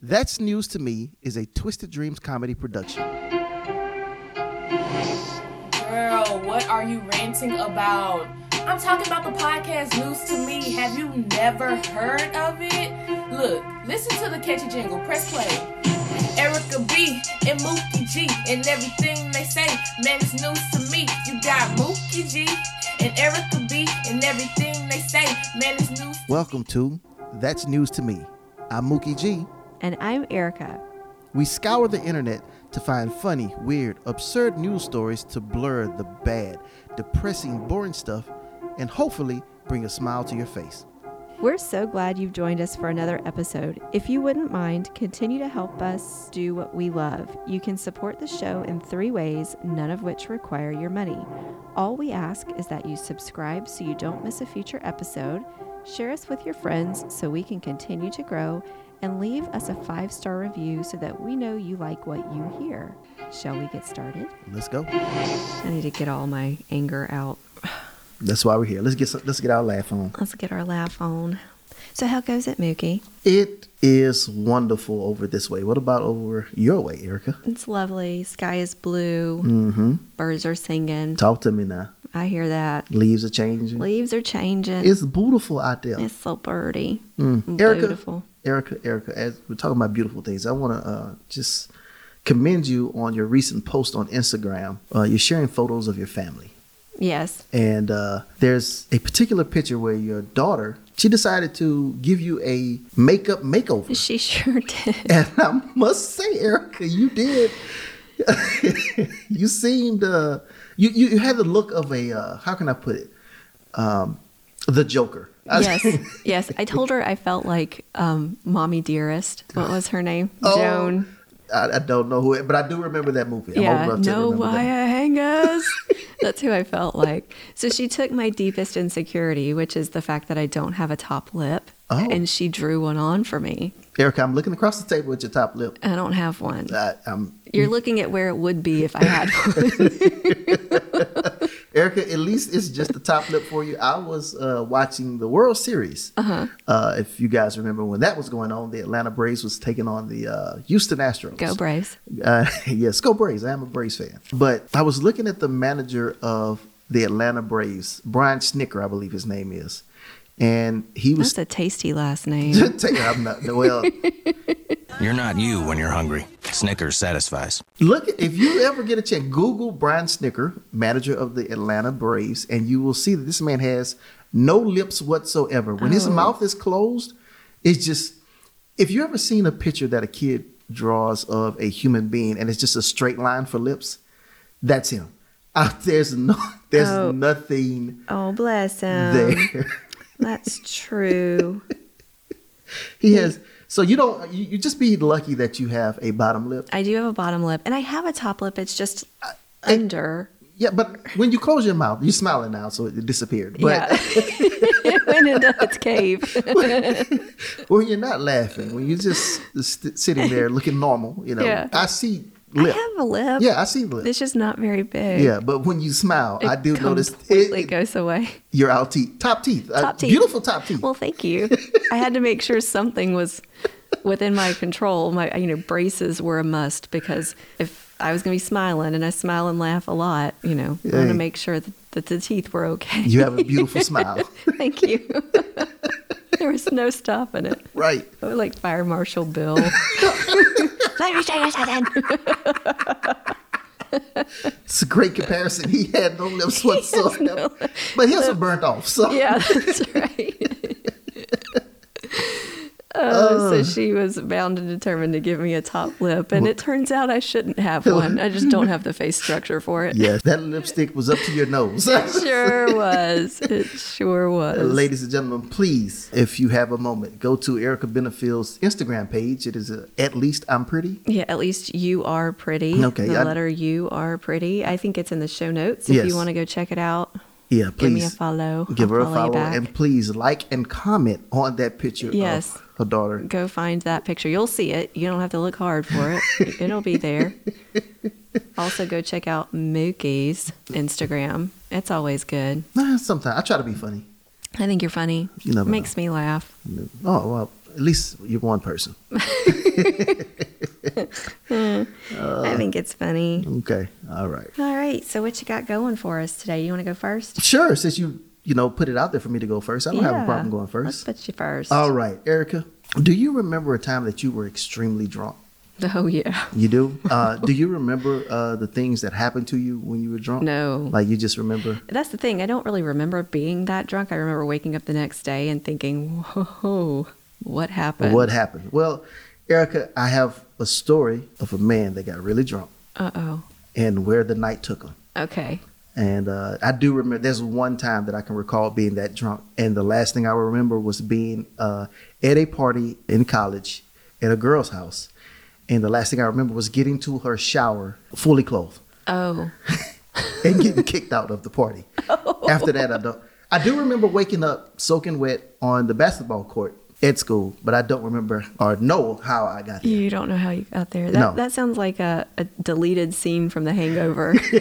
That's News to Me is a Twisted Dreams comedy production. Girl, what are you ranting about? I'm talking about the podcast News to Me. Have you never heard of it? Look, listen to the catchy jingle. Press play. Erica B and Mookie G and everything they say, man, it's news to me. You got Mookie G and Erica B and everything they say, man, it's news. Welcome to That's News to Me. I'm Mookie G. And I'm Erica. We scour the internet to find funny, weird, absurd news stories to blur the bad, depressing, boring stuff and hopefully bring a smile to your face. We're so glad you've joined us for another episode. If you wouldn't mind, continue to help us do what we love. You can support the show in three ways, none of which require your money. All we ask is that you subscribe so you don't miss a future episode, share us with your friends so we can continue to grow, and leave us a five star review so that we know you like what you hear. Shall we get started? Let's go. I need to get all my anger out. That's why we're here. Let's get let's get our laugh on. Let's get our laugh on. So, how goes it, Mookie? It is wonderful over this way. What about over your way, Erica? It's lovely. Sky is blue. Mm-hmm. Birds are singing. Talk to me now. I hear that. Leaves are changing. Leaves are changing. It's beautiful out there. It's so birdie. Mm. Erica, Beautiful. Erica, Erica, as we're talking about beautiful things, I want to uh, just commend you on your recent post on Instagram. Uh, you're sharing photos of your family. Yes. And uh, there's a particular picture where your daughter, she decided to give you a makeup makeover. She sure did. And I must say, Erica, you did. you seemed, uh, you, you you had the look of a, uh, how can I put it? Um, the Joker. Yes. Yes. I told her I felt like um, Mommy Dearest. What was her name? Oh, Joan. I, I don't know who, it, but I do remember that movie. I'm Yeah. No wire hangers. That's who I felt like. So she took my deepest insecurity, which is the fact that I don't have a top lip. Oh. And she drew one on for me. Erica, I'm looking across the table at your top lip. I don't have one. I, I'm, You're looking at where it would be if I had one. Erica, at least it's just the top lip for you. I was uh, watching the World Series. Uh-huh. if you guys remember when that was going on, the Atlanta Braves was taking on the uh, Houston Astros. Go Braves. Uh, yes, go Braves. I am a Braves fan. But I was looking at the manager of the Atlanta Braves, Brian Snicker, I believe his name is. And he was. That's a tasty last name. I'm not, well, You're not you when you're hungry. Snickers satisfies. Look, if you ever get a chance, Google Brian Snicker, manager of the Atlanta Braves, and you will see that this man has no lips whatsoever. When his Oh. mouth is closed, it's just. If you ever seen a picture that a kid draws of a human being and it's just a straight line for lips, that's him. Uh, there's no, there's Oh. nothing Oh, bless him. there. That's true. he has. So you don't. You, you just be lucky that you have a bottom lip. I do have a bottom lip, and I have a top lip. It's just under. Yeah, but when you close your mouth, you're smiling now, so it disappeared. But yeah, it went into its cave. when you're not laughing, when you're just st- sitting there looking normal, you know, Yeah. I see I have a lip. yeah, I see lip. It's just not very big. yeah, but when you smile, It I do notice completely it, goes away. your out teeth, top teeth, uh, teeth. beautiful top teeth. Well, thank you. I had to make sure something was within my control. My, you know, braces were a must because if I was going to be smiling and I smile and laugh a lot, you know, I want to make sure that, that the teeth were okay. you have a beautiful smile, Thank you. there was no stopping it. right? Like Fire Marshal Bill. Let me show you something. It's a great comparison. He had no lips whatsoever, but his were burnt off. So Yeah, that's right. Oh, so she was bound and determined to give me a top lip, and it turns out I shouldn't have one. I just don't have the face structure for it. yes, that lipstick was up to your nose. It sure was. It sure was. Ladies and gentlemen, please, if you have a moment, go to Erica Benefield's Instagram page. It is uh, at least I'm pretty. Yeah, at least you are pretty. Okay, The I- letter you are pretty. I think it's in the show notes if Yes. you want to go check it out. Yeah, please Give me a follow. Give I'll her a follow and please like and comment on that picture Yes. of her daughter. Go find that picture. You'll see it. You don't have to look hard for it. It'll be there. Also, go check out Mookie's Instagram. It's always good. Sometimes I try to be funny. I think you're funny. You never Makes me laugh. Oh well, at least you're one person. I think it's funny. Okay. All right. All right. So what you got going for us today? You want to go first? Sure. Since you you know put it out there for me to go first, I don't have a problem going 1st Let's put you first. All right, Erica. Do you remember a time that you were extremely drunk? oh yeah. You do. Uh, do you remember uh, the things that happened to you when you were drunk? No. Like you just remember? That's the thing. I don't really remember being that drunk. I remember waking up the next day and thinking, "Whoa, what happened?" What happened? Well, Erica, I have a story of a man that got really drunk Uh oh. and where the night took him. Okay. And uh, I do remember there's one time that I can recall being that drunk. And the last thing I remember was being uh, at a party in college at a girl's house. And the last thing I remember was getting to her shower fully clothed Oh. and getting kicked out of the party. Oh. After that, I don't. I do remember waking up soaking wet on the basketball court at school, but I don't remember or know how I got here. You don't know how you got there. That No. that sounds like a, a deleted scene from The Hangover.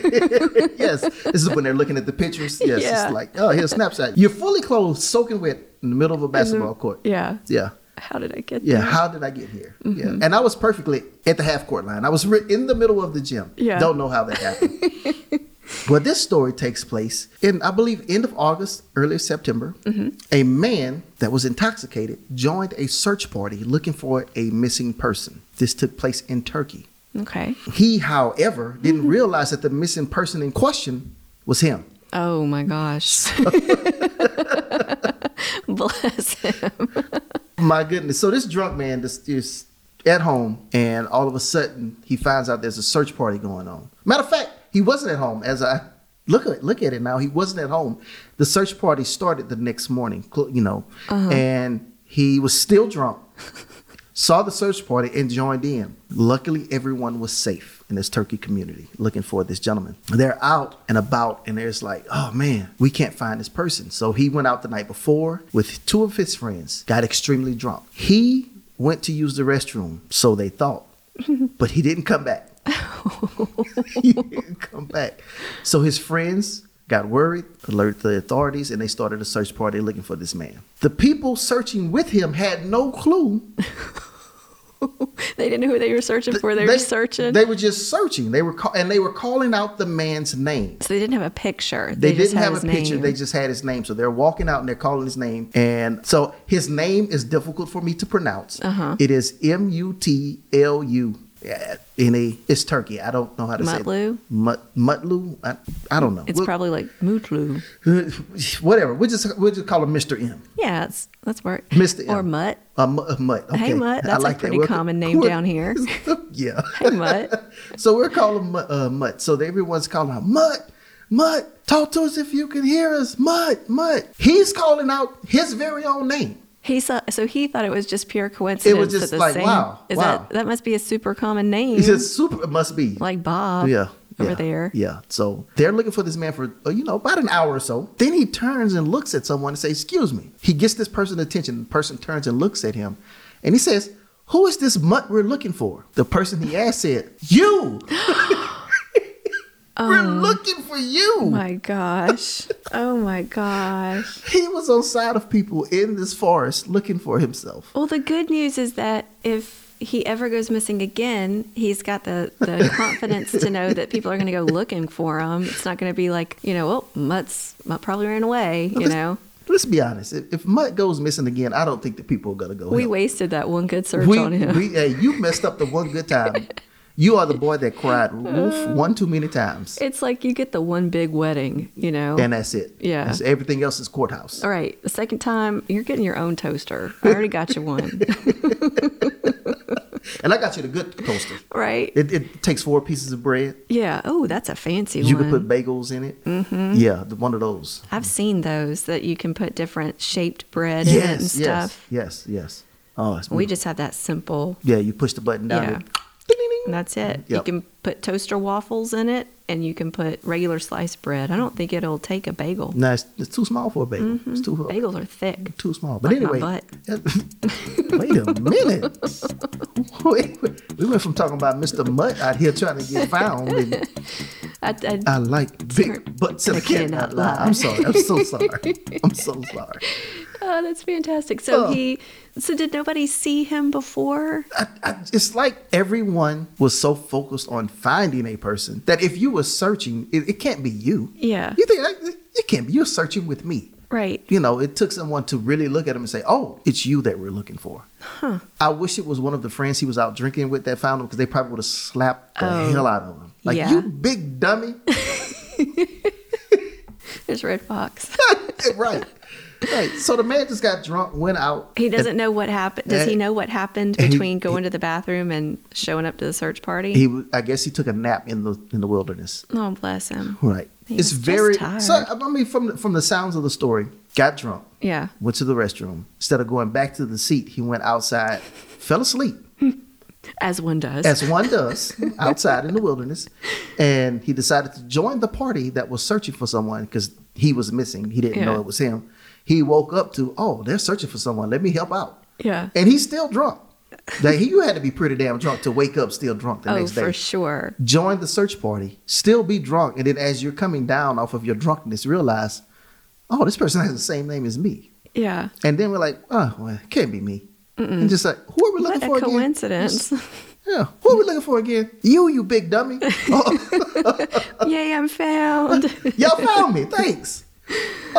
yes, this is when they're looking at the pictures. Yes, Yeah. it's like, oh, here's a snapshot. You're fully clothed, soaking wet in the middle of a basketball court. yeah. Yeah. How did I get Yeah, there? how did I get here? Mm-hmm. Yeah, and I was perfectly at the half court line. I was in the middle of the gym. Yeah. don't know how that happened. well, this story takes place in, I believe, end of August, early September. Mm-hmm. A man that was intoxicated joined a search party looking for a missing person. This took place in Turkey. Okay. He, however, didn't Mm-hmm. realize that the missing person in question was him. Oh my gosh. Bless him. My goodness. So this drunk man just is at home and all of a sudden he finds out there's a search party going on. Matter of fact, he wasn't at home as I look at look at it now. He wasn't at home. The search party started the next morning, you know, uh-huh. and he was still drunk. Saw the search party and joined in. Luckily, everyone was safe in this Turkey community looking for this gentleman. They're out and about, and there's like, oh man, we can't find this person. So he went out the night before with two of his friends, got extremely drunk. He went to use the restroom, so they thought, but he didn't come back. He didn't come back. So his friends got worried, alerted the authorities, and they started a search party looking for this man. The people searching with him had no clue They didn't know who they were searching for. They, were searching. They were just searching. They were call, and they were calling out the man's name. so they didn't have a picture. They, just didn't had have a his picture. name. They just had his name. So they're walking out and they're calling his name. And so his name is difficult for me to pronounce. Uh-huh. It is M U T L U. In a, it's Turkey. I don't know how to say Mutlu? it. Mut, Mutlu. I, I don't know. It's We'll- probably like Mutlu. whatever. We just we just call him Mr. M. Yeah, that's that's where Mr. M. or Mutt. Uh, Mu- uh, Mutt. Okay. Hey, Mutt. That's a like that. pretty We're- common name down here. yeah. Hey, Mutt. so we're calling Mutt, uh, Mutt. So everyone's calling out Mutt, Mutt. Talk to us if you can hear us, Mutt, Mutt. He's calling out his very own name. He saw, so he thought it was just pure coincidence. just that the like, same, wow, Is wow. that that must be a super common name? He said super. It must be. like Bob. yeah. Over yeah, there. Yeah. So they're looking for this man for, uh, you know, about an hour or so. Then he turns and looks at someone and says, Excuse me. He gets this person's attention. The person turns and looks at him and he says, Who is this mutt we're looking for? The person he asked said, You. we're oh. looking for you. Oh my gosh. oh my gosh. He was on side of people in this forest looking for himself. Well, the good news is that if he ever goes missing again, he's got the, the confidence to know that people are going to go looking for him. It's not going to be like, you know, oh, Mutt's, Mutt probably ran away, you know. Let's be honest. If, if Mutt goes missing again, I don't think the people are gonna go. We help. wasted that one good search we, on him. we- hey, you messed up the one good time. You are the boy that cried wolf one too many times, it's like you get the one big wedding, you know. and that's it. Yeah. That's- everything else is courthouse. All right, the second time, you're getting your own toaster. I already got you one. And I got you the good toaster. right? It, it takes four pieces of bread. yeah. Oh, that's a fancy You one. You can put bagels in it. Mm-hmm. Yeah, the, one of those. I've seen those that you can put different shaped bread in and Yes, stuff. yes, yes, yes. Oh, We just have that simple. yeah. You push the button down. Yeah. And that's it. You can put toaster waffles in it, and you can put regular sliced bread. I don't think it'll take a bagel. No, it's, it's too small for a bagel. Mm-hmm. It's too hot. Bagels are thick. too small. But Like anyway, wait a minute. Wait, we went from talking about Mr. Mutt out here trying to get found, and I, I, I like big butts and I cannot lie. I'm sorry. I'm so sorry. I'm so sorry. Oh, that's fantastic. So Oh. he, so did nobody see him before? I, I, it's like everyone was so focused on finding a person that if you were searching, it, it can't be you. Yeah. You think it can't be? You're searching with me. Right. You know, it took someone to really look at him and say, "Oh, it's you that we're looking for." Huh. I wish it was one of the friends he was out drinking with that found him because they probably would have slapped the Oh. hell out of him. Like Yeah. you big dummy. There's Redd Foxx. right. Right. So the man just got drunk, went out. He doesn't know what happened. Does he know what happened and he- between going to the bathroom and showing up to the search party? He, I guess he took a nap in the in the wilderness. oh, bless him. Right. He it's very. tired. So I mean, from from the sounds of the story, got drunk, Yeah. went to the restroom. Instead of going back to the seat, he went outside, fell asleep, As one does. as one does outside in the wilderness, and he decided to join the party that was searching for someone because he was missing. He didn't know it was him. He woke up to, oh, they're searching for someone. Let me help out. yeah. And he's still drunk. Like, you had to be pretty damn drunk to wake up still drunk the Oh, next day. for sure. join the search party, still be drunk, and then as you're coming down off of your drunkenness, realize, oh, this person has the same name as me. Yeah. And then we're like, oh, well, it can't be me. And just like, who are we looking What for a again? coincidence. Yeah, who are we looking for again? You, you big dummy. Oh, Yay, I'm found. y'all found me. Thanks.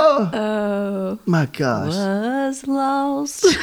Oh, oh, my gosh. was lost.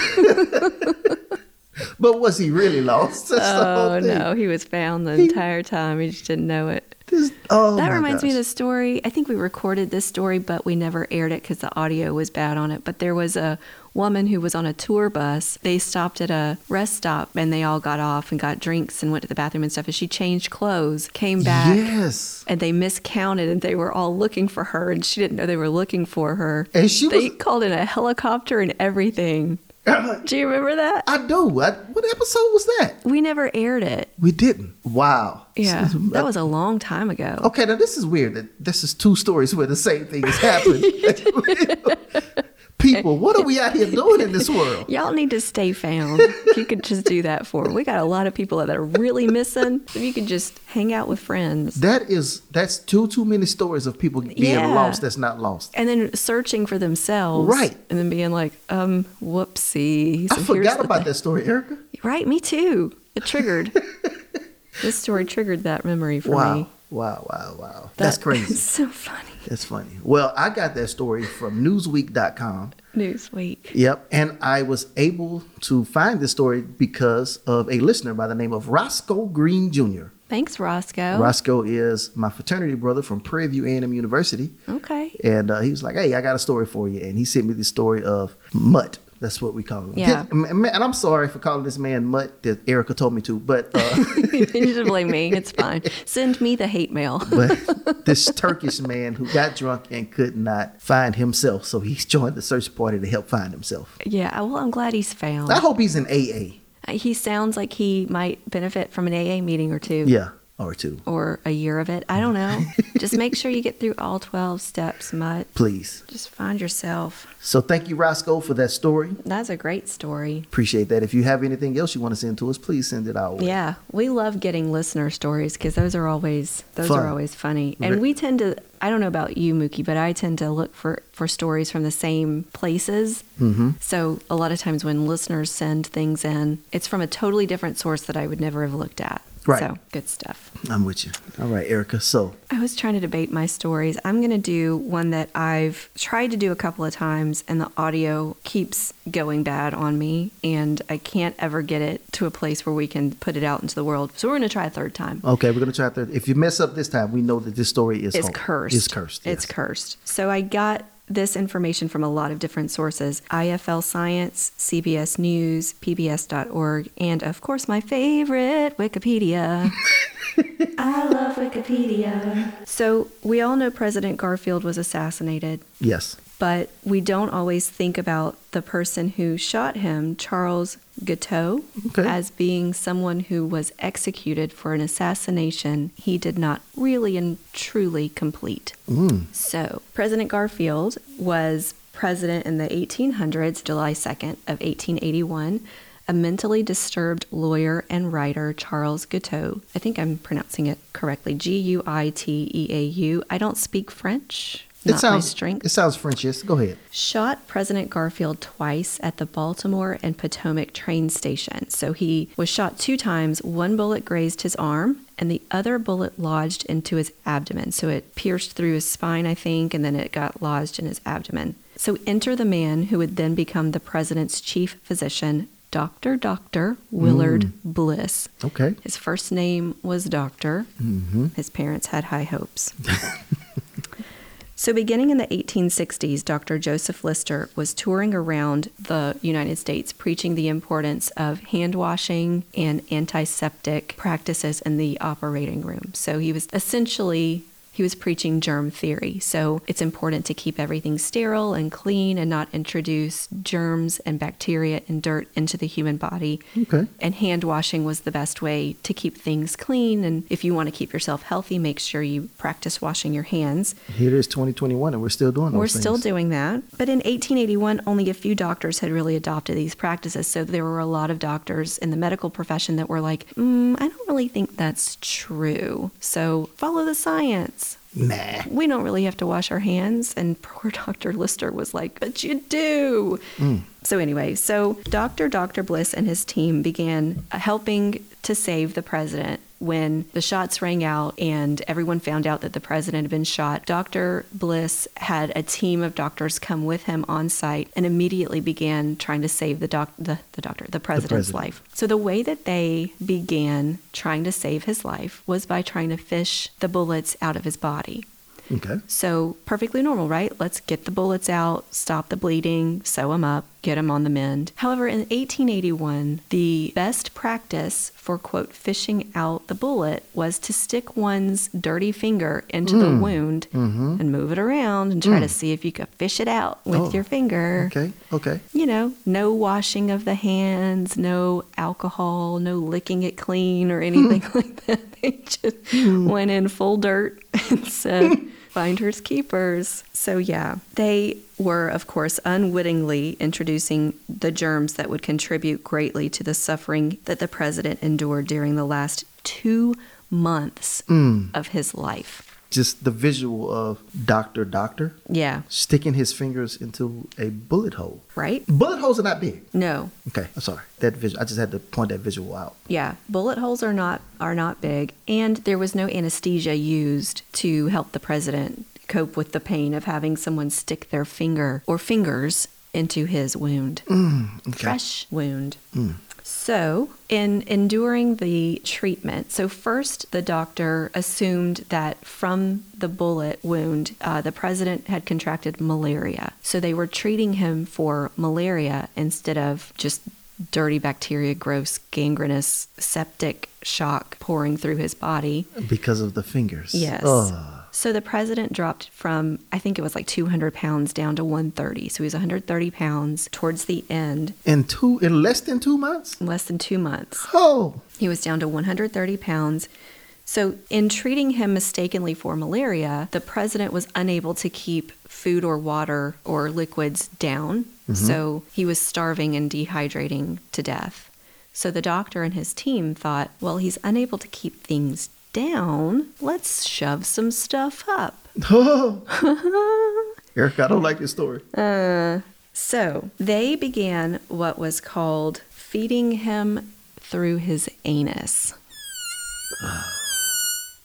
But was he really lost? That's Oh, no. He was found the He- entire time. He just didn't know it. This- oh, That reminds me of gosh. the story. I think we recorded this story, but we never aired it because the audio was bad on it. But there was a woman who was on a tour bus. They stopped at a rest stop and they all got off and got drinks and went to the bathroom and stuff. And she changed clothes, came back, Yes. and they miscounted and they were all looking for her and she didn't know they were looking for her. And she they was. called in a helicopter and everything. Do you remember that? I do. I, what episode was that? We never aired it. We didn't. Wow. Yeah, that was a long time ago. Okay, now this is weird that this is two stories where the same thing has happened. People, what are we out here doing in this world? Y'all need to stay found. If you could just do that for 'em. We got a lot of people that are really missing. If you could just hang out with friends. That is that's too too many stories of people being Yeah. lost that's not lost. And then searching for themselves. Right. And then being like, um, whoopsie. I So here's forgot about thing. that story, Erica. Right, me too. It triggered. this story triggered that memory for Wow. me. Wow, wow, wow. That's That- crazy. So funny. That's funny. Well, I got that story from Newsweek.com. Newsweek. Yep. And I was able to find this story because of a listener by the name of Roscoe Green Jr. Thanks, Roscoe. Roscoe is my fraternity brother from Prairie View A&M University. okay. And uh, he was like, "Hey, I got a story for you." And he sent me the story of Mutt. That's what we call him. Yeah. And I'm sorry for calling this man Mutt. That Erica told me to, but uh, you should blame me. It's fine. Send me the hate mail. but this Turkish man who got drunk and could not find himself, so he's joined the search party to help find himself. Yeah, well, I'm glad he's found. I hope he's in AA. He sounds like he might benefit from an AA meeting or two. Yeah, or two, Or a year of it. I don't know. Just make sure you get through all 12 steps, Mutt. please. Just find yourself. So thank you, Roscoe, for that story. That's a great story. Appreciate that. If you have anything else you want to send to us, please send it our way. Yeah, we love getting listener stories because those are always those Fun. are always funny. And we tend to I don't know about you, Mookie, but I tend to look for for stories from the same places. Mm-hmm. So a lot of times when listeners send things in, it's from a totally different source that I would never have looked at. Right. So good stuff. I'm with you. All right, Erica. So I was trying to debate my stories. I'm going to do one that I've tried to do a couple of times, and the audio keeps going bad on me, and I can't ever get it to a place where we can put it out into the world. So we're going to try a third time. Okay, we're gonna try a third. If you mess up this time, we know that this story is It's cursed. It's cursed. It's cursed. So I got this information from a lot of different sources IFL Science, CBS News, PBS.org, and of course my favorite, Wikipedia. I love Wikipedia. So we all know President Garfield was assassinated, Yes. But we don't always think about the person who shot him, Charles Guiteau, Okay. as being someone who was executed for an assassination he did not really and truly complete. Mm. So, President Garfield was president in the 1800s, July 2nd of 1881. A mentally disturbed lawyer and writer, Charles Guiteau. I think I'm pronouncing it correctly. G U I T E A U. I don't speak French. It not sounds my strength. It sounds Frenchish. Go ahead. shot President Garfield twice at the Baltimore and Potomac train station. So he was shot two times. One bullet grazed his arm, and the other bullet lodged into his abdomen. So it pierced through his spine, I think, and then it got lodged in his abdomen. So enter the man who would then become the president's chief physician, Dr. Dr. Willard mm. Bliss. Okay. His first name was Doctor. Mm-hmm. His parents had high hopes. so, beginning in the 1860s, Dr. Joseph Lister was touring around the United States preaching the importance of hand washing and antiseptic practices in the operating room. So, he was essentially he was preaching germ theory. So it's important to keep everything sterile and clean and not introduce germs and bacteria and dirt into the human body. Okay. And hand washing was the best way to keep things clean. And if you want to keep yourself healthy, make sure you practice washing your hands. Here it is 2021 and we're still doing those We're things. still doing that. But in 1881, only a few doctors had really adopted these practices. So there were a lot of doctors in the medical profession that were like, mm, I don't really think that's true. So follow the science. Nah. We don't really have to wash our hands. And poor Dr. Lister was like, But you do. So, anyway, so Dr. Dr. Bliss and his team began uh, helping to save the president when the shots rang out and everyone found out that the president had been shot. Dr. Bliss had a team of doctors come with him on site and immediately began trying to save the doc the, the doctor, the president's president. life. So the way that they began trying to save his life was by trying to fish the bullets out of his body. Okay. So, perfectly normal, right? Let's get the bullets out, stop the bleeding, sew them up, get them on the mend. However, in 1881, the best practice for, quote, fishing out the bullet was to stick one's dirty finger into the hmm. wound mm-hmm. and move it around and try to hmm. see if you could fish it out with Oh, your finger. Okay. Okay. You know, no washing of the hands, no alcohol, no licking it clean or anything hmm. like that. They just went in full dirt and said, finders keepers. So, yeah, they were, of course, unwittingly introducing the germs that would contribute greatly to the suffering that the president endured during the last two months mm. of his life. Just the visual of Doctor Doctor Yeah, sticking his fingers into a bullet hole. right? Bullet holes are not big. No, Okay. I'm sorry. That visual. I just had to point that visual out. Yeah, bullet holes are not are not big, and there was no anesthesia used to help the president cope with the pain of having someone stick their finger or fingers into his wound, mm, Okay. fresh wound. Mm. So, in enduring the treatment, so first the doctor assumed that from the bullet wound, uh, the president had contracted malaria. So they were treating him for malaria instead of just dirty bacteria, gross, gangrenous, septic shock pouring through his body. Because of the fingers. Yes. Ugh. So the president dropped from, I think it was like 200 pounds down to 130. So he was 130 pounds towards the end, In two, in less than two months. less than two months. Oh. He was down to 130 pounds. So, in treating him mistakenly for malaria, the president was unable to keep food or water or liquids down. Mm-hmm. So, he was starving and dehydrating to death. So, the doctor and his team thought, well, he's unable to keep things down. Let's shove some stuff up. Eric, I don't like this story. Uh, so they began what was called feeding him through his anus.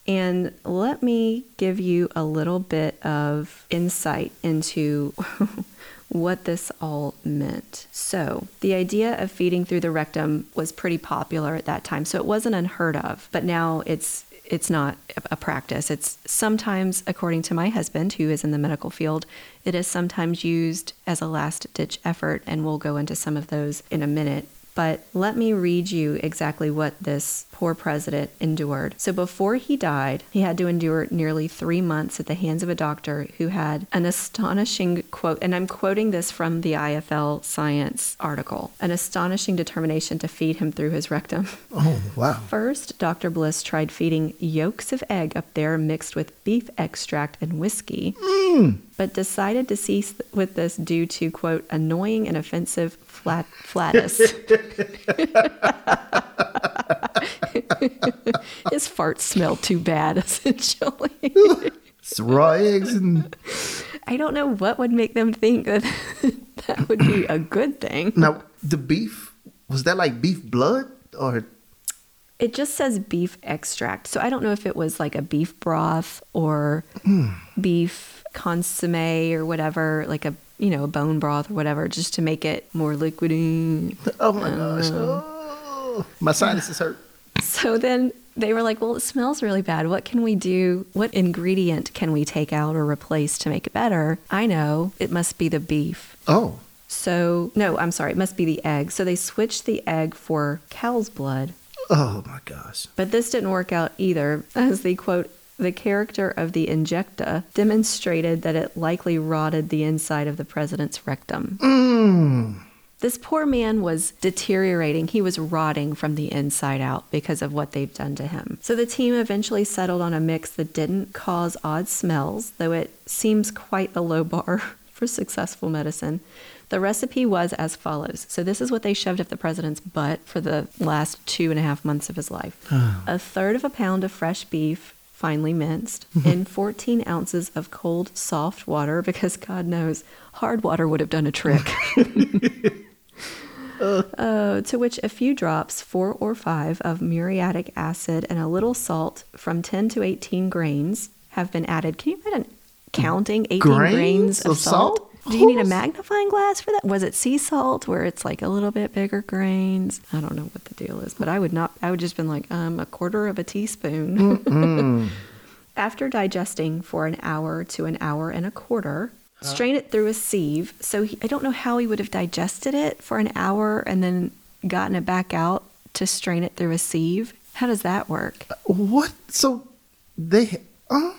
And let me give you a little bit of insight into what this all meant. So, the idea of feeding through the rectum was pretty popular at that time, so it wasn't unheard of, but now it's it's not a practice. It's sometimes, according to my husband, who is in the medical field, it is sometimes used as a last ditch effort, and we'll go into some of those in a minute. But let me read you exactly what this poor president endured. So before he died, he had to endure nearly three months at the hands of a doctor who had an astonishing quote, and I'm quoting this from the IFL Science article an astonishing determination to feed him through his rectum. Oh, wow. First, Dr. Bliss tried feeding yolks of egg up there mixed with beef extract and whiskey, mm. But decided to cease with this due to, quote, annoying and offensive flat flatus. His farts smelled too bad, essentially. It's raw eggs and I don't know what would make them think that that would be a good thing. Now, the beef was that like beef blood or It just says beef extract. So I don't know if it was like a beef broth or hmm. beef consomme or whatever, like a you know, a bone broth or whatever, just to make it more liquidy. oh my gosh, oh, my sinuses hurt. So then they were like, well, it smells really bad. What can we do? What ingredient can we take out or replace to make it better? I know it must be the beef. Oh, So, no, I'm sorry, it must be the egg. So they switched the egg for cow's blood. oh my gosh. But this didn't work out either, as the quote, the character of the injecta demonstrated that it likely rotted the inside of the president's rectum. Mm. This poor man was deteriorating. He was rotting from the inside out because of what they've done to him. So the team eventually settled on a mix that didn't cause odd smells, though it seems quite the low bar for successful medicine. The recipe was as follows. So this is what they shoved up the president's butt for the last two and a half months of his life. a third of a pound of fresh beef, finely minced, and 14 ounces of cold, soft water, because God knows hard water would have done a trick. Uh, to which a few drops, four or five, of muriatic acid and a little salt from 10 to 18 grains have been added. Can you imagine counting 18 grains, Grains of, of salt? salt? Do you need a magnifying glass for that? Was it sea salt where it's like a little bit bigger grains? I don't know what the deal is, but I would not, I would just been like, um, a quarter of a teaspoon. After digesting for an hour to an hour and a quarter, strain it through a sieve. So he, I don't know how he would have digested it for an hour and then gotten it back out to strain it through a sieve. How does that work? What? So they? Uh,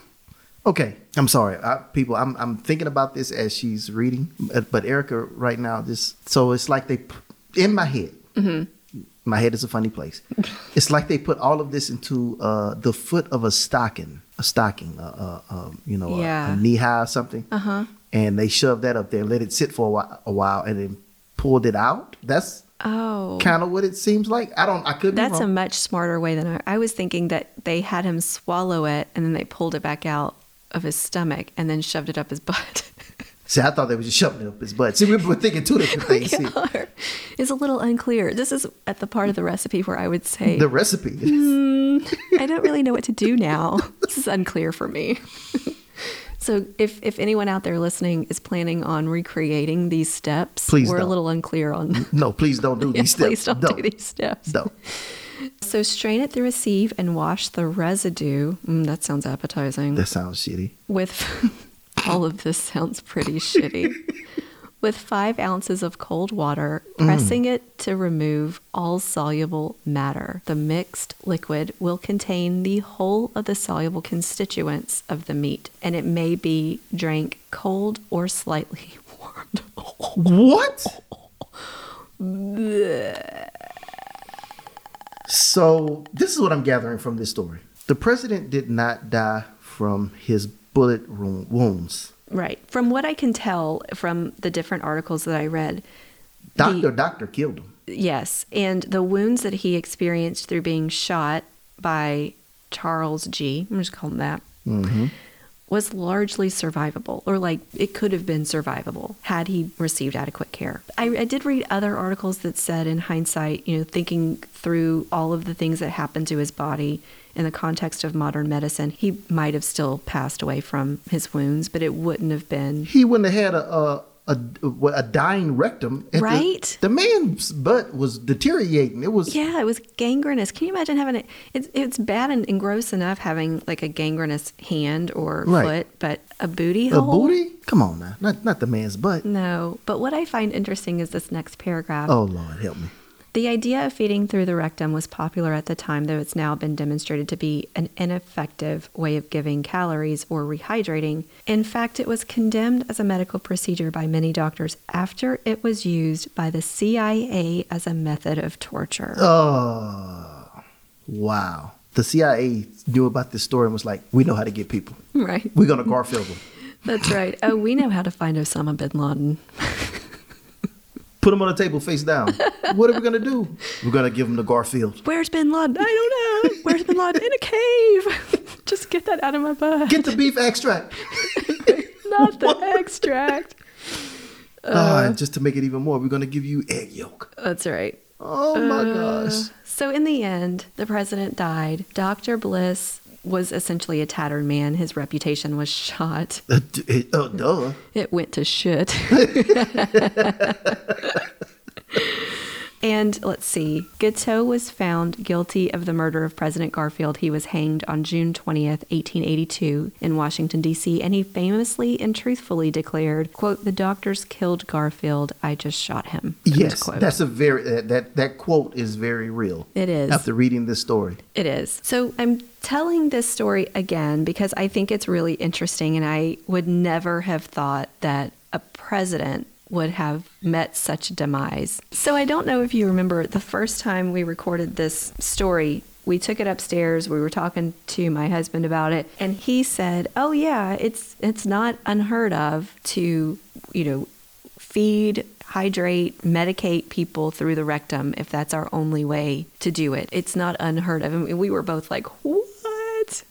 okay, I'm sorry, I, people. I'm I'm thinking about this as she's reading, but, but Erica right now just so it's like they in my head. My head is a funny place. it's like they put all of this into uh, the foot of a stocking, a stocking, uh, uh, um, you know, a- Yeah. a, knee high or something, uh-huh. and they shoved that up there, let it sit for a while, a while, and then pulled it out. That's Oh, kind of what it seems like. I don't. I could. that's a much smarter way than I, I was thinking that they had him swallow it and then they pulled it back out of his stomach and then shoved it up his butt. See, I thought they were just shoving it up his butt. See, we were thinking two different things. See, are. It's a little unclear. This is at the part of the recipe where I would say, the recipe. Hmm, I don't really know what to do now. This is unclear for me. so, if, if anyone out there listening is planning on recreating these steps, Please we're a don't. little unclear on. No, please don't do Yeah, these steps. please don't do these steps. No. So, strain it through a sieve and wash the residue. Mm, that sounds appetizing. That sounds shitty. with all of this sounds pretty shitty. With five ounces of cold water, pressing it to remove all soluble matter. The mixed liquid will contain the whole of the soluble constituents of the meat, and it may be drank cold or slightly warmed. What? So, this is what I'm gathering from this story. The president did not die from his bullet wounds. Right. From what I can tell from the different articles that I read, Doctor, The- doctor killed him. Yes, and the wounds that he experienced through being shot by Charles G. I'm just calling that. Mm-hmm. Was largely survivable, or like it could have been survivable had he received adequate care. I, I did read other articles that said, in hindsight, you know, thinking through all of the things that happened to his body in the context of modern medicine, he might have still passed away from his wounds, but it wouldn't have been He wouldn't have had a a, a, a dying rectum. at the- Right? The, man's butt was deteriorating. It was. Yeah, it was gangrenous. Can you imagine having it? It's it's bad and, and gross enough having like a gangrenous hand or Right. foot, but a booty hole. A booty? Come on now. Not, not the man's butt. No, but what I find interesting is this next paragraph. Oh, Lord, help me. The idea of feeding through the rectum was popular at the time, though it's now been demonstrated to be an ineffective way of giving calories or rehydrating. In fact, it was condemned as a medical procedure by many doctors after it was used by the CIA as a method of torture. Oh, wow. The CIA knew about this story and was like, we know how to get people. Right. We're going to Garfield them. That's right. Oh, we know how to find Osama bin Laden. Put them on the table face down. what are we going to do? We're to give them to Garfield. Where's bin Laden? I don't know. Where's bin Laden? In a cave. Just get that out of my butt. Get the beef extract. not the extract. Ah, and just to make it even more, we're gonna give you egg yolk. That's right. Oh my Uh, gosh. So in the end, the president died. Dr. Bliss was essentially a tattered man. His reputation was shot. Uh, oh, duh. It went to shit. and let's see. Guiteau was found guilty of the murder of President Garfield. He was hanged on June 20th, 1882 in Washington D.C. and he famously and truthfully declared, quote, "The doctors killed Garfield. I just shot him." Yes, that's a very that, that that quote is very real. It is. After reading this story, It is. So I'm telling this story again because I think it's really interesting, and I would never have thought that a president would have met such a demise. So I don't know if you remember the first time we recorded this story. We took it upstairs. We were talking to my husband about it, and he said, "Oh yeah, it's it's not unheard of to, you know, feed, hydrate, medicate people through the rectum if that's our only way to do it. It's not unheard of. Mean, we were both like, what?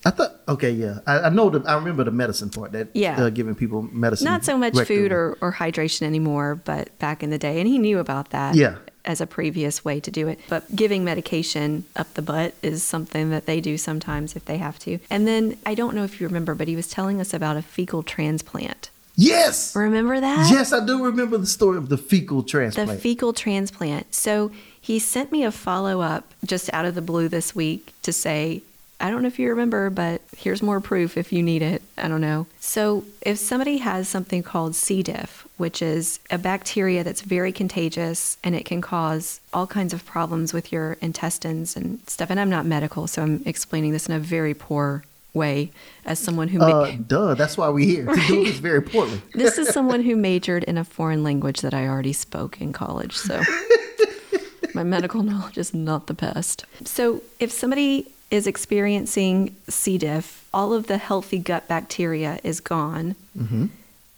I thought okay, yeah, I, I know the I remember the medicine part that Yeah. uh, giving people medicine. Not so much food or, or hydration anymore, but back in the day. And he knew about that Yeah. as a previous way to do it. But giving medication up the butt is something that they do sometimes if they have to. And then I don't know if you remember, but he was telling us about a fecal transplant. Yes, Remember that? yes, I do remember the story of the fecal transplant. The fecal transplant. So he sent me a follow up just out of the blue this week to say, I don't know if you remember, but here's more proof if you need it. I don't know. So, if somebody has something called C. diff, which is a bacteria that's very contagious and it can cause all kinds of problems with your intestines and stuff, and I'm not medical, so I'm explaining this in a very poor way as someone who. ma- uh, duh, that's why we're here to do this very poorly. this is someone who majored in a foreign language that I already spoke in college, so my medical knowledge is not the best. So, if somebody is experiencing C. diff, all of the healthy gut bacteria is gone. Mm-hmm.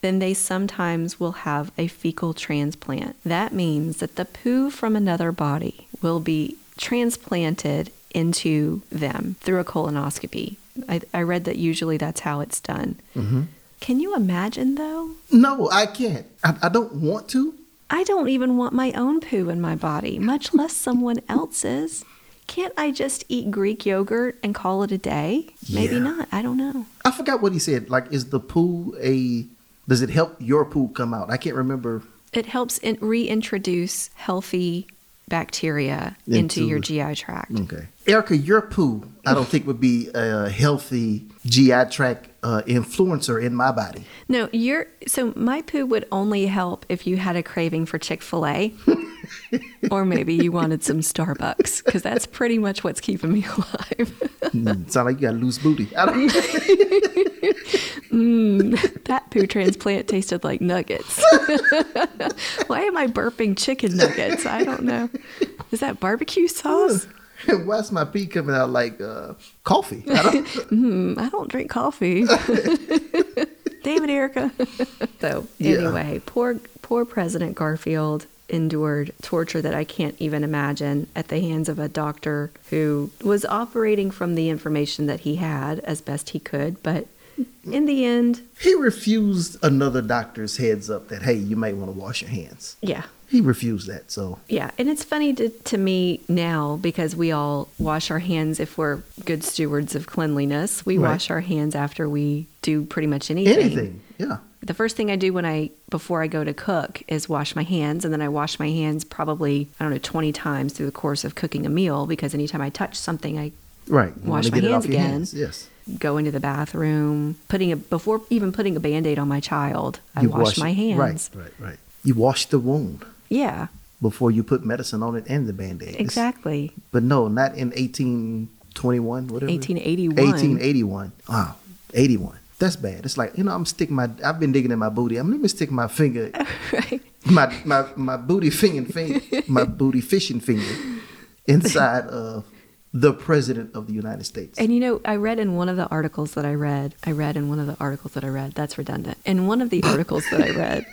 Then they sometimes will have a fecal transplant. That means that the poo from another body will be transplanted into them through a colonoscopy. I, I read that usually that's how it's done. Mm-hmm. Can you imagine though? No, I can't. I, I don't want to. I don't even want my own poo in my body, much less someone else's. Can't I just eat Greek yogurt and call it a day? Maybe Yeah. not. I don't know. I forgot what he said. Like, is the poo a? Does it help your poo come out? I can't remember. It helps in- reintroduce healthy bacteria into, Into- your GI tract. Okay, Erica, your poo, I don't think would be a healthy GI tract uh, influencer in my body. No, you're so my poo would only help if you had a craving for Chick Fil A, or maybe you wanted some Starbucks, because that's pretty much what's keeping me alive. Mm, sound like you got loose booty. I don't, that poo transplant tasted like nuggets. Why am I burping chicken nuggets? I don't know. Is that barbecue sauce? why's my pee coming out like uh, coffee? I don't, I don't drink coffee. Damn it, Erica. so Yeah. anyway, poor poor President Garfield endured torture that I can't even imagine at the hands of a doctor who was operating from the information that he had as best he could, but in the end, he refused another doctor's heads up that hey, you might want to wash your hands. yeah, He refused that. So Yeah, and it's funny to, to me now because we all wash our hands if we're good stewards of cleanliness. We Right. wash our hands after we do pretty much anything. anything, yeah. The first thing I do when I before I go to cook is wash my hands and then I wash my hands probably I don't know 20 times through the course of cooking a meal because anytime I touch something I Right. You Wash my hands again. hands, Yes. go into the bathroom, putting a before even putting a band-aid on my child, I You wash, it- my hands. Right, right, right. You wash the wound Yeah, before you put medicine on it and the band aid. exactly. But no, not in 1821, whatever. 1881. 1881. Wow, 81. That's bad. It's like, you know, I'm sticking my, I've been digging in my booty. I'm, let me stick my finger, right. my, my, my booty finger, finger, my booty fishing finger inside of the president of the United States. And you know, I read in one of the articles that I read, I read in one of the articles that I read, that's redundant. In one of the articles that I read,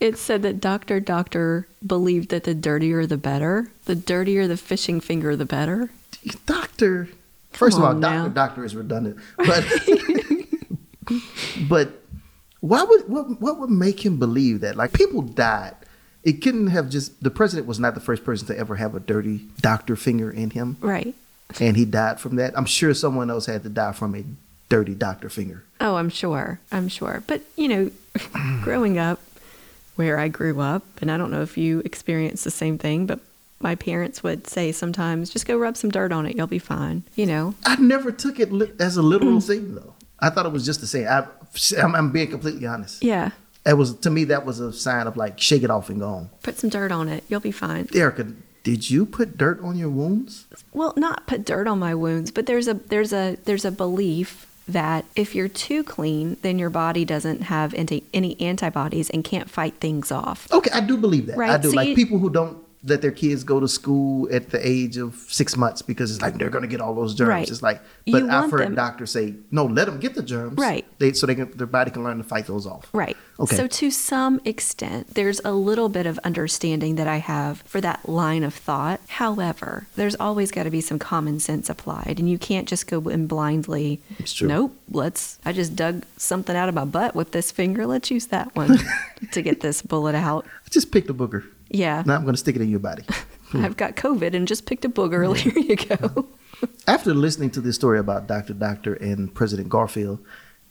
it said that Dr. Doctor believed that the dirtier the better. The dirtier the fishing finger, the better. doctor. First of all, doctor, doctor is redundant, but but Why would what, what would make him believe that? Like people died. It couldn't have just the president was not the first person to ever have a dirty doctor finger in him, Right. and he died from that. I'm sure someone else had to die from a dirty doctor finger. Oh, I'm sure. I'm sure. But, you know, growing up where I grew up, and I don't know if you experienced the same thing, but my parents would say sometimes, just go rub some dirt on it, you'll be fine. You know? I never took it li- as a literal thing though. I thought it was just to say. I, I'm, I'm being completely honest. Yeah. It was to me that was a sign of like shake it off and go on. Put some dirt on it, you'll be fine. Erica, did you put dirt on your wounds? Well, not put dirt on my wounds, but there's a there's a there's a belief that if you're too clean, then your body doesn't have anti, any antibodies and can't fight things off. Okay, I do believe that. Right? I do. so like you- people who don't let their kids go to school at the age of six months because it's like they're going to get all those germs. Right. It's like, You but I've heard doctors say, no, let them get the germs. Right. They so they can their body can learn to fight those off. Right. Okay. So to some extent, there's a little bit of understanding that I have for that line of thought. However, there's always got to be some common sense applied, and you can't just go in blindly. It's true. Nope. Let's. I just dug something out of my butt with this finger. Let's use that one to get this bullet out. I just picked a booger. Yeah. Now I'm going to stick it in your body. I've got COVID and just picked a booger. Here you go. After listening to this story about Dr. Doctor and President Garfield,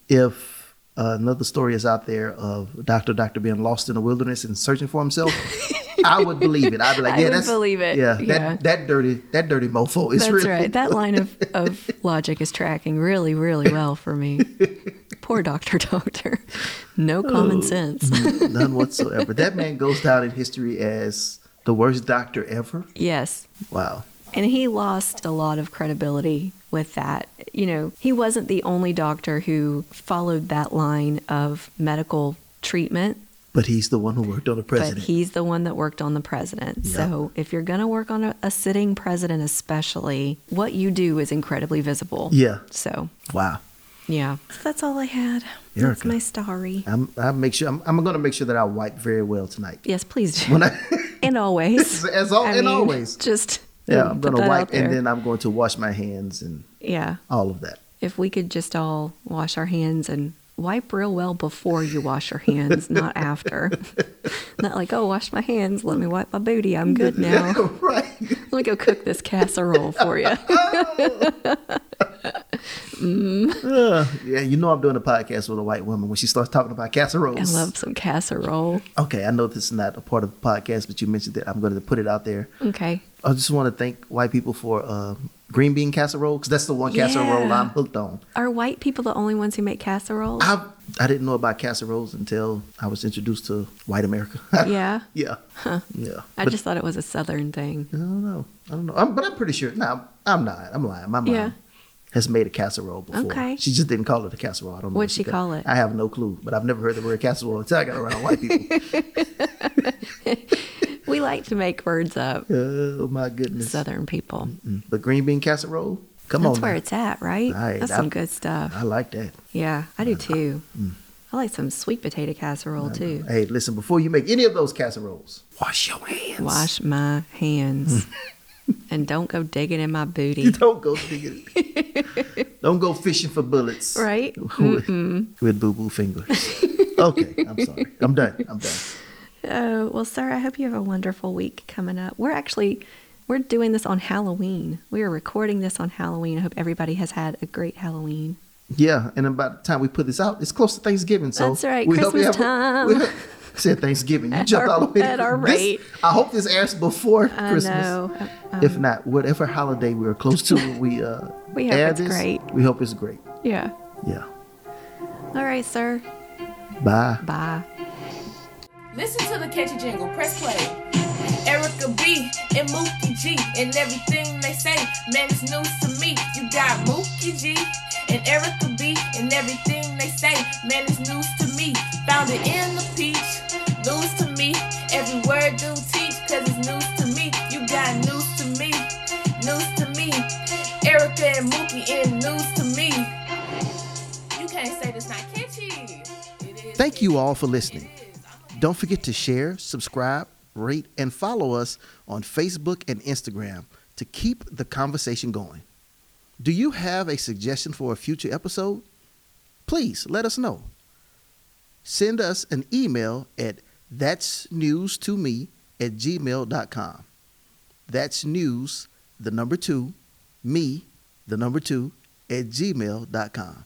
if uh, another story is out there of Dr. Doctor being lost in the wilderness and searching for himself, I would believe it. I'd be like, yeah, that's believe it. Yeah, Yeah. that that dirty that dirty mofo is That's really right. That line of, of logic is tracking really, really well for me. Poor Doctor Doctor. No Oh. common sense. none whatsoever. That man goes down in history as the worst doctor ever. yes. Wow. And he lost a lot of credibility with that. You know, he wasn't the only doctor who followed that line of medical treatment, But he's the one who worked on the president. but he's the one that worked on the president. So if you're going to work on a, a sitting president, especially, what you do is incredibly visible. yeah. So, Wow. yeah. So that's all I had. That's Erica. my story. I'm I make sure I'm, I'm going to make sure that I wipe very well tonight. Yes, please do. When I and always. As al- and always. Just yeah, I'm going to wipe and then I'm going to wash my hands and yeah. all of that. If we could just all wash our hands and wipe real well before you wash your hands, not after. not like, oh, wash my hands. Let me wipe my booty. I'm good now. right. Let me go cook this casserole for you. Uh, yeah, you know I'm doing a podcast with a white woman when she starts talking about casseroles. I love some casserole. Okay, I know this is not a part of the podcast, but you mentioned it. I'm going to put it out there. Okay. I just want to thank white people for uh, green bean casserole because that's the one casserole Yeah. I'm hooked on. Are white people the only ones who make casseroles? I I didn't know about casseroles until I was introduced to white America. yeah. yeah, yeah. I But just thought it was a southern thing. I don't know. I don't know. I'm, but I'm pretty sure. No, I'm not. I'm lying. My mom Yeah. has made a casserole before. Okay. She just didn't call it a casserole. I don't know. What'd what she got- call it? I have no clue. But I've never heard the word casserole until I got around white people. We like to make words up, oh my goodness. southern people. Mm. But green bean casserole. Come That's on. where now. it's at, right? Right, That's I- some good stuff. I like that. Yeah, I do too. I like some sweet potato casserole too. Hey, listen. Before you make any of those casseroles, wash your hands. Wash my hands. and don't go digging in my booty. don't go digging. don't go fishing for bullets. Right? with, with boo boo fingers. okay, I'm sorry. I'm done. I'm done. Oh, well, sir, I hope you have a wonderful week coming up. We're actually we're doing this on Halloween. We are recording this on Halloween. I hope everybody has had a great Halloween. Yeah, and about the time we put this out, it's close to Thanksgiving. So That's right, we hope you Christmas have a- time. we- said Thanksgiving. You At jumped our- all the way at our this- rate. I hope this airs before I Christmas. know. Um, if not, whatever holiday we're close to we uh We hope it's this, great. We hope it's great. Yeah. Yeah. All right, sir. Bye. Bye. Listen to the catchy jingle. Press play. Erica B and Mookie G and everything they say, man, it's news to me. You got Mookie G and Erica B and everything they say, man, it's news to me. Found it in the peach, news to me. Every word do teach, cause it's news to me. You got news to me, news to me. Erica and Mookie and news to me. You can't say this not catchy. Thank you all for listening. Don't forget to share, subscribe, rate, and follow us on Facebook and Instagram to keep the conversation going. Do you have a suggestion for a future episode? Please let us know. Send us an email at that's news to me at gmail.com. That's news, the number two, me, the number two, at gmail.com.